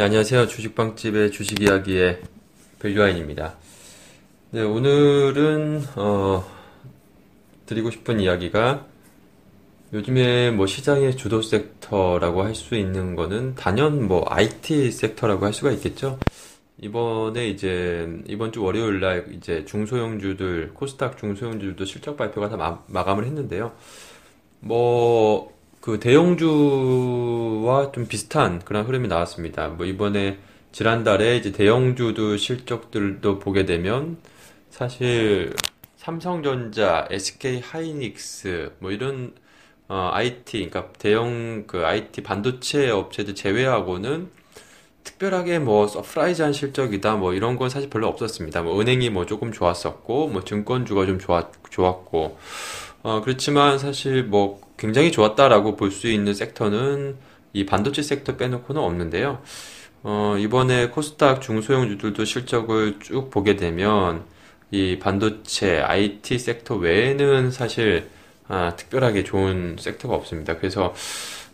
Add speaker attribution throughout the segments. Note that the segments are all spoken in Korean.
Speaker 1: 네, 안녕하세요. 주식빵집의 주식 이야기의 밸류아인입니다. 네, 오늘은, 어, 드리고 싶은 이야기가 요즘에 뭐 시장의 주도 섹터라고 할 수 있는 거는 단연 뭐 IT 섹터라고 할 수가 있겠죠. 이번에 이제 이번 주 월요일 날 이제 중소형주들 코스닥 중소형주들도 실적 발표가 다 마, 마감을 했는데요. 뭐 그 대형주와 좀 비슷한 그런 흐름이 나왔습니다. 뭐 이번에 지난달에 이제 대형주도 실적들도 보게 되면 사실 삼성전자, SK 하이닉스 뭐 이런 어, IT 그러니까 대형 그 IT 반도체 업체들 제외하고는 특별하게 뭐 surprise한 실적이다 뭐 이런 건 사실 별로 없었습니다. 뭐 은행이 뭐 조금 좋았었고 뭐 증권주가 좀 좋았 좋았고 어 그렇지만 사실 뭐 굉장히 좋았다라고 볼 수 있는 sector는 이 반도체 섹터 빼놓고는 없는데요. 어 이번에 코스닥 중소형주들도 실적을 쭉 보게 되면 이 반도체 IT 섹터 외에는 사실 아, 특별하게 좋은 섹터가 없습니다. 그래서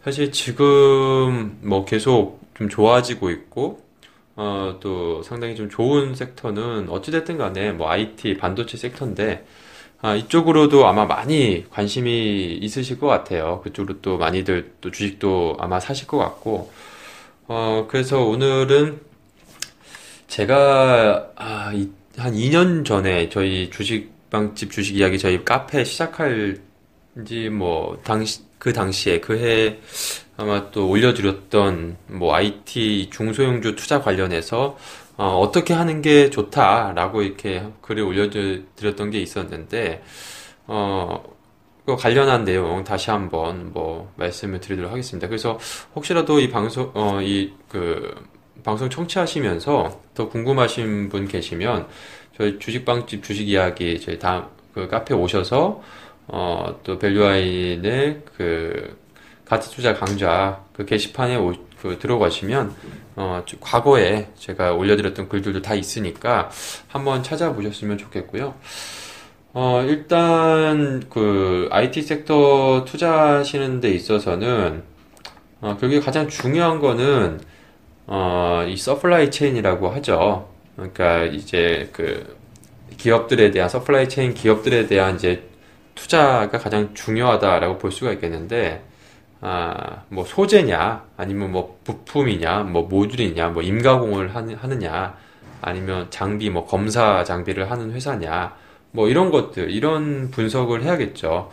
Speaker 1: 사실 지금 뭐 계속 좀 좋아지고 있고 어, 또 상당히 좀 좋은 섹터는 어찌됐든 간에 뭐 IT 반도체 섹터인데 아, 이쪽으로도 아마 많이 관심이 있으실 것 같아요. 그쪽으로 또 많이들 또 주식도 아마 사실 것 같고 어, 그래서 오늘은 제가 아, 이, 한 2년 전에 저희 주식방집 주식 이야기 저희 카페 시작할 이제 뭐 당시 그 당시에 그해 아마 또 올려드렸던 뭐 IT 중소형주 투자 관련해서 어, 떻게 하는 게 좋다라고 이렇게 글을 올려드렸던 게 있었는데 어, 그 관련한 내용 다시 한번 뭐 말씀을 드리도록 하겠습니다. 그래서 혹시라도 이 방송 어, 이 그 방송 청취하시면서 더 궁금하신 분 계시면 저희 주식방집 주식 이야기 저희 다음 그 카페 오셔서 어, 또 밸류아인의 그 가치 투자 강좌 그 게시판에 오, 그 들어가시면 어, 과거에 제가 올려드렸던 글들도 다 있으니까 한번 찾아보셨으면 좋겠고요. 어, 일단 그 IT 섹터 투자하시는 데 있어서는 어, 그게 가장 중요한 거는 어, 이 supply chain이라고 하죠. 그러니까 이제 그 기업들에 대한 supply chain 기업들에 대한 이제 투자가 가장 중요하다라고 볼 수가 있겠는데, 아, 뭐 소재냐, 아니면 뭐 부품이냐, 뭐 모듈이냐, 뭐 임가공을 하느냐, 아니면 장비, 뭐 검사 장비를 하는 회사냐, 뭐 이런 것들, 이런 분석을 해야겠죠.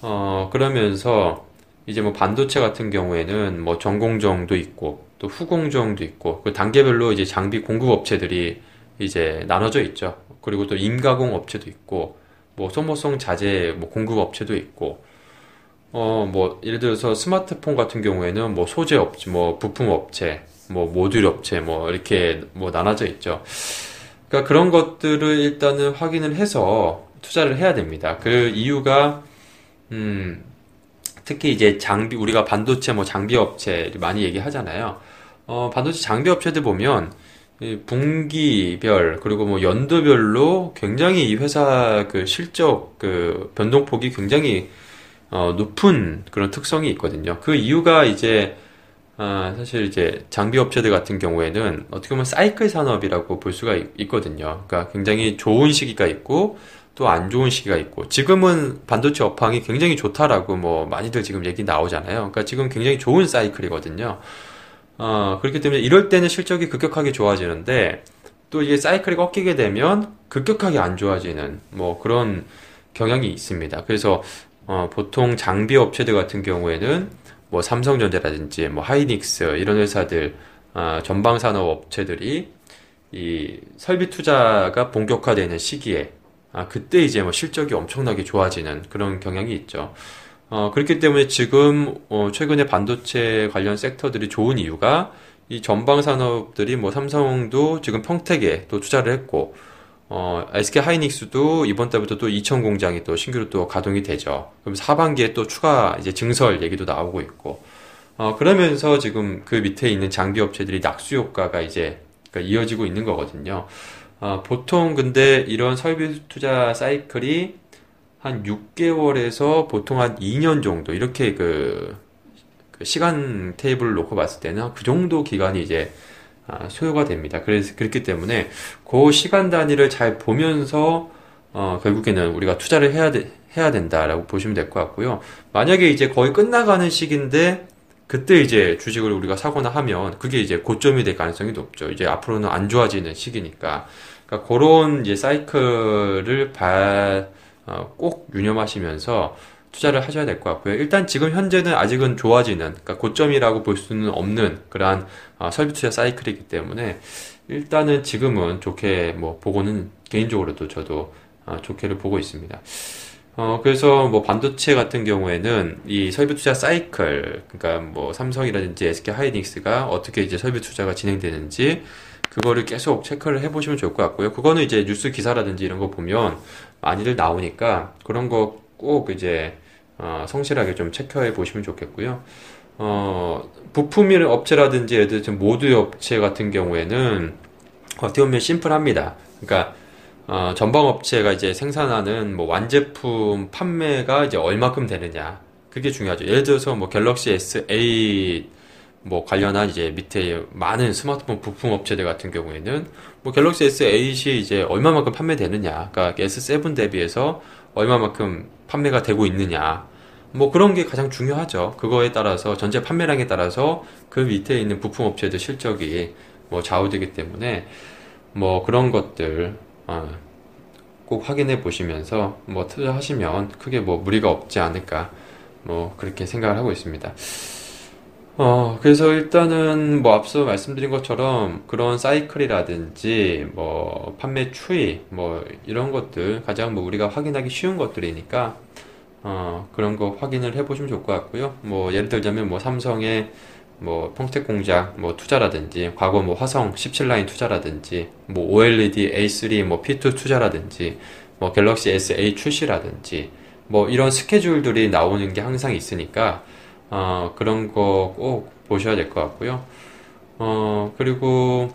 Speaker 1: 어, 그러면서 이제 뭐 반도체 같은 경우에는 뭐 전공정도 있고, 또 후공정도 있고, 그 단계별로 이제 장비 공급 업체들이 이제 나눠져 있죠. 그리고 또 임가공 업체도 있고, 뭐 소모성 자재 뭐 공급 업체도 있고 어 뭐 예를 들어서 스마트폰 같은 경우에는 뭐 소재 업체, 뭐 부품 업체, 뭐 모듈 업체 뭐 이렇게 뭐 나눠져 있죠. 그러니까 그런 것들을 일단은 확인을 해서 투자를 해야 됩니다. 그 이유가 음 특히 이제 장비 우리가 반도체 뭐 장비 업체 많이 얘기하잖아요. 어 반도체 장비 업체들 보면 분기별 그리고 뭐 연도별로 굉장히 이 회사 그 실적 그 변동폭이 굉장히 어, 높은 그런 특성이 있거든요. 그 이유가 이제 아, 사실 이제 장비 업체들 같은 경우에는 어떻게 보면 사이클 산업이라고 볼 수가 있, 거든요 그러니까 굉장히 좋은 시기가 있고 또 안 좋은 시기가 있고 지금은 반도체 업황이 굉장히 좋다라고 뭐 많이들 지금 얘기 나오잖아요. 그러니까 지금 굉장히 좋은 사이클이거든요. 어, 그렇기 때문에 이럴 때는 실적이 급격하게 좋아지는데 또 이게 사이클이 꺾이게 되면 급격하게 안 좋아지는 뭐 그런 경향이 있습니다. 그래서 어, 보통 장비 업체들 같은 경우에는 뭐 삼성전자라든지 뭐 하이닉스 이런 회사들 어, 전방 산업 업체들이 이 설비 투자가 본격화되는 시기에 아, 그때 이제 뭐 실적이 엄청나게 좋아지는 그런 경향이 있죠. 어, 그렇기 때문에 지금 어, 최근에 반도체 관련 섹터들이 좋은 이유가 이 전방 산업들이 뭐 삼성도 지금 평택에 또 투자를 했고 어, SK 하이닉스도 이번 달부터 또 이천 공장이 또 신규로 또 가동이 되죠. 그럼 하반기에 또 추가 이제 증설 얘기도 나오고 있고 어, 그러면서 지금 그 밑에 있는 장비 업체들이 낙수 효과가 이제 그러니까 이어지고 있는 거거든요. 어, 보통 근데 이런 설비 투자 사이클이 한 6개월에서 보통 한 2년 정도 이렇게 그, 그 시간 테이블을 놓고 봤을 때는 그 정도 기간이 이제 아, 소요가 됩니다. 그래서 그렇기 때문에 그 시간 단위를 잘 보면서 어, 결국에는 우리가 투자를 해야 돼, 해야 된다라고 보시면 될 것 같고요. 만약에 이제 거의 끝나가는 시기인데 그때 이제 주식을 우리가 사거나 하면 그게 이제 고점이 될 가능성이 높죠. 이제 앞으로는 안 좋아지는 시기니까. 그러니까 그런 이제 사이클을 봐, 어, 꼭 유념하시면서 투자를 하셔야 될 것 같고요. 일단 지금 현재는 아직은 좋아지는, 그러니까 고점이라고 볼 수는 없는 그러한 어, 설비 투자 사이클이기 때문에 일단은 지금은 좋게 뭐 보고는 개인적으로도 저도 어, 좋게를 보고 있습니다. 어, 그래서 뭐 반도체 같은 경우에는 이 설비 투자 사이클, 그러니까 뭐 삼성이라든지 SK 하이닉스가 어떻게 이제 설비 투자가 진행되는지 그거를 계속 체크를 해보시면 좋을 것 같고요. 그거는 이제 뉴스 기사라든지 이런 거 보면 많이들 나오니까 그런 거 꼭 이제 어, 성실하게 좀 체크해 보시면 좋겠고요. 어, 부품 업체라든지 예를 들어 모드 업체 같은 경우에는 어떻게 보면 심플합니다. 그러니까 어, 전방 업체가 이제 생산하는 뭐 완제품 판매가 이제 얼마큼 되느냐. 그게 중요하죠. 예를 들어서 뭐 갤럭시 S8 뭐 관련한 이제 밑에 많은 스마트폰 부품 업체들 같은 경우에는 뭐 갤럭시 S8이 이제 얼마만큼 판매되느냐. 그러니까 S7 대비해서 얼마만큼 판매가 되고 있느냐. 뭐 그런 게 가장 중요하죠. 그거에 따라서 전체 판매량에 따라서 그 밑에 있는 부품 업체들 실적이 뭐 좌우되기 때문에 뭐 그런 것들 어, 꼭 확인해 보시면서 뭐 투자하시면 크게 뭐 무리가 없지 않을까 뭐 그렇게 생각을 하고 있습니다. 어, 그래서 일단은 뭐 앞서 말씀드린 것처럼 그런 사이클이라든지 뭐 판매 추이 뭐 이런 것들 가장 뭐 우리가 확인하기 쉬운 것들이니까 어, 그런 거 확인을 해보시면 좋을 것 같고요. 뭐 예를 들자면 뭐 삼성의 뭐 평택 공장 뭐 투자라든지 과거 뭐 화성 17라인 투자라든지 뭐 OLED A3 뭐 P2 투자라든지 뭐 갤럭시 S8 출시라든지 뭐 이런 스케줄들이 나오는 게 항상 있으니까 어, 그런 거 꼭 보셔야 될 것 같고요. 어, 그리고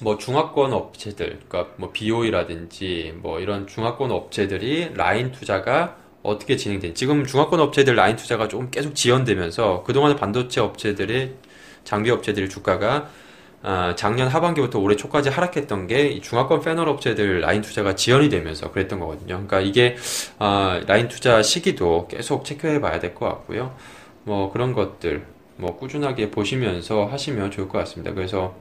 Speaker 1: 뭐 중화권 업체들, 그러니까 뭐 BOE라든지 뭐 이런 중화권 업체들이 라인 투자가 어떻게 진행된 지금 중화권 업체들 라인 투자가 조금 계속 지연되면서 그동안 반도체 업체들의 장비 업체들의 주가가 아, 작년 하반기부터 올해 초까지 하락했던 게 중화권 패널 업체들 라인 투자가 지연이 되면서 그랬던 거거든요. 그러니까 이게 아, 라인 투자 시기도 계속 체크해 봐야 될 것 같고요. 뭐 그런 것들 뭐 꾸준하게 보시면서 하시면 좋을 것 같습니다. 그래서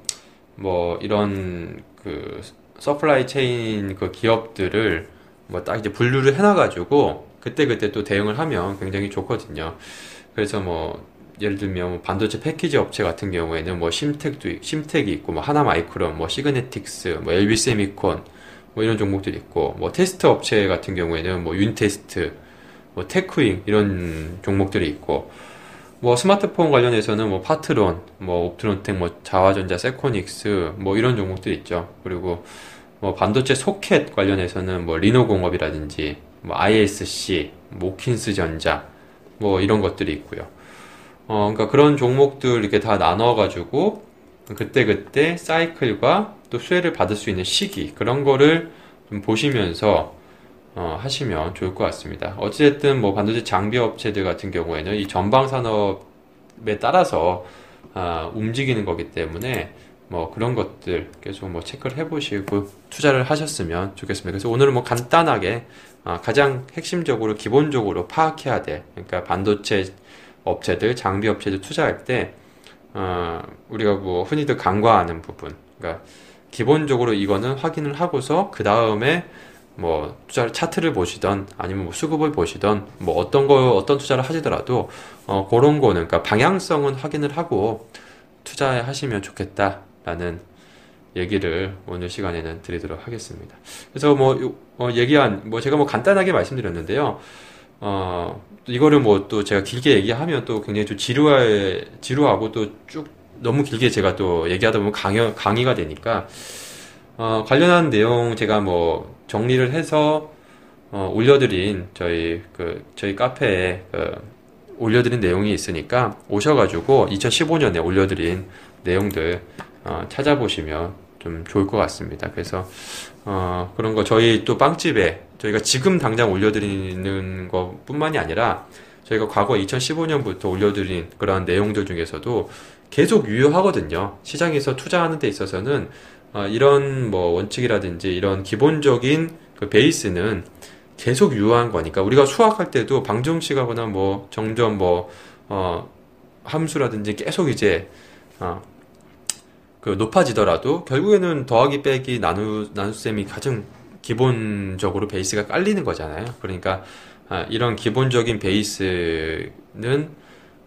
Speaker 1: 뭐 이런 그 supply chain 그 기업들을 뭐 딱 이제 분류를 해놔가지고 그때그때 또 대응을 하면 굉장히 좋거든요. 그래서 뭐 예를 들면 뭐 반도체 패키지 업체 같은 경우에는 뭐 심텍도 심텍이 있고 뭐 하나 마이크론, 뭐 시그네틱스, 뭐 LB 세미콘 뭐 이런 종목들이 있고 뭐 테스트 업체 같은 경우에는 뭐 윤테스트, 뭐 테크윙 이런 종목들이 있고 뭐 스마트폰 관련해서는 뭐 파트론, 뭐 옵트론텍, 뭐 자화전자, 세코닉스 뭐 이런 종목들이 있죠. 그리고 뭐 반도체 소켓 관련해서는 뭐 리노공업이라든지 뭐 ISC, 모킨스 전자 뭐 이런 것들이 있고요. 어, 그러니까 그런 종목들 이렇게 다 나눠 가지고 그때 그때 사이클과 또 수혜를 받을 수 있는 시기 그런 거를 좀 보시면서 어, 하시면 좋을 것 같습니다. 어찌됐든 뭐 반도체 장비 업체들 같은 경우에는 이 전방 산업에 따라서 아, 움직이는 거기 때문에 뭐 그런 것들 계속 뭐 체크를 해보시고 투자를 하셨으면 좋겠습니다. 그래서 오늘은 뭐 간단하게 아, 가장 핵심적으로 기본적으로 파악해야 될 그러니까 반도체 업체들 장비 업체들 투자할 때 어, 우리가 뭐 흔히들 간과하는 부분 그러니까 기본적으로 이거는 확인을 하고서 그 다음에 뭐 투자 차트를 보시던 아니면 뭐 수급을 보시던 뭐 어떤 거 어떤 투자를 하시더라도 어 그런 거는 그러니까 방향성은 확인을 하고 투자하시면 좋겠다라는 얘기를 오늘 시간에는 드리도록 하겠습니다. 그래서 뭐 어, 얘기한 뭐 제가 뭐 간단하게 말씀드렸는데요. 어 이거를 뭐 또 제가 길게 얘기하면 또 굉장히 좀 지루해 지루하고 또 쭉 너무 길게 제가 또 얘기하다 보면 강의 강의가 되니까 어, 관련한 내용 제가 뭐 정리를 해서 어, 올려드린 저희 그 저희 카페에 그 올려드린 내용이 있으니까 오셔가지고 2015년에 올려드린 내용들 어, 찾아보시면 좀 좋을 것 같습니다. 그래서 어, 그런 거 저희 또 빵집에 저희가 지금 당장 올려드리는 것뿐만이 아니라 저희가 과거 2015년부터 올려드린 그러한 내용들 중에서도 계속 유효하거든요. 시장에서 투자하는 데 있어서는 어, 이런 뭐 원칙이라든지 이런 기본적인 그 베이스는 계속 유효한 거니까 우리가 수학할 때도 방정식하거나 뭐 점점 뭐 어, 함수라든지 계속 이제 어, 그 높아지더라도 결국에는 더하기 빼기 나누 나눗셈이 가장 기본적으로 베이스가 깔리는 거잖아요. 그러니까 아, 이런 기본적인 베이스는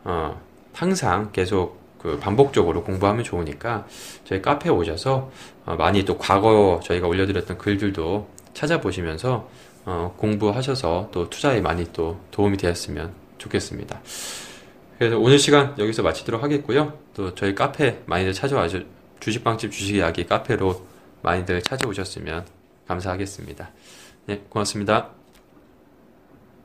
Speaker 1: 어, 항상 계속 그 반복적으로 공부하면 좋으니까 저희 카페에 오셔서 어, 많이 또 과거 저희가 올려드렸던 글들도 찾아보시면서 어, 공부하셔서 또 투자에 많이 또 도움이 되었으면 좋겠습니다. 그래서 오늘 시간 여기서 마치도록 하겠고요. 또 저희 카페 많이들 찾아와 주식방집 주식 이야기 카페로 많이들 찾아오셨으면 감사하겠습니다. 네, 고맙습니다.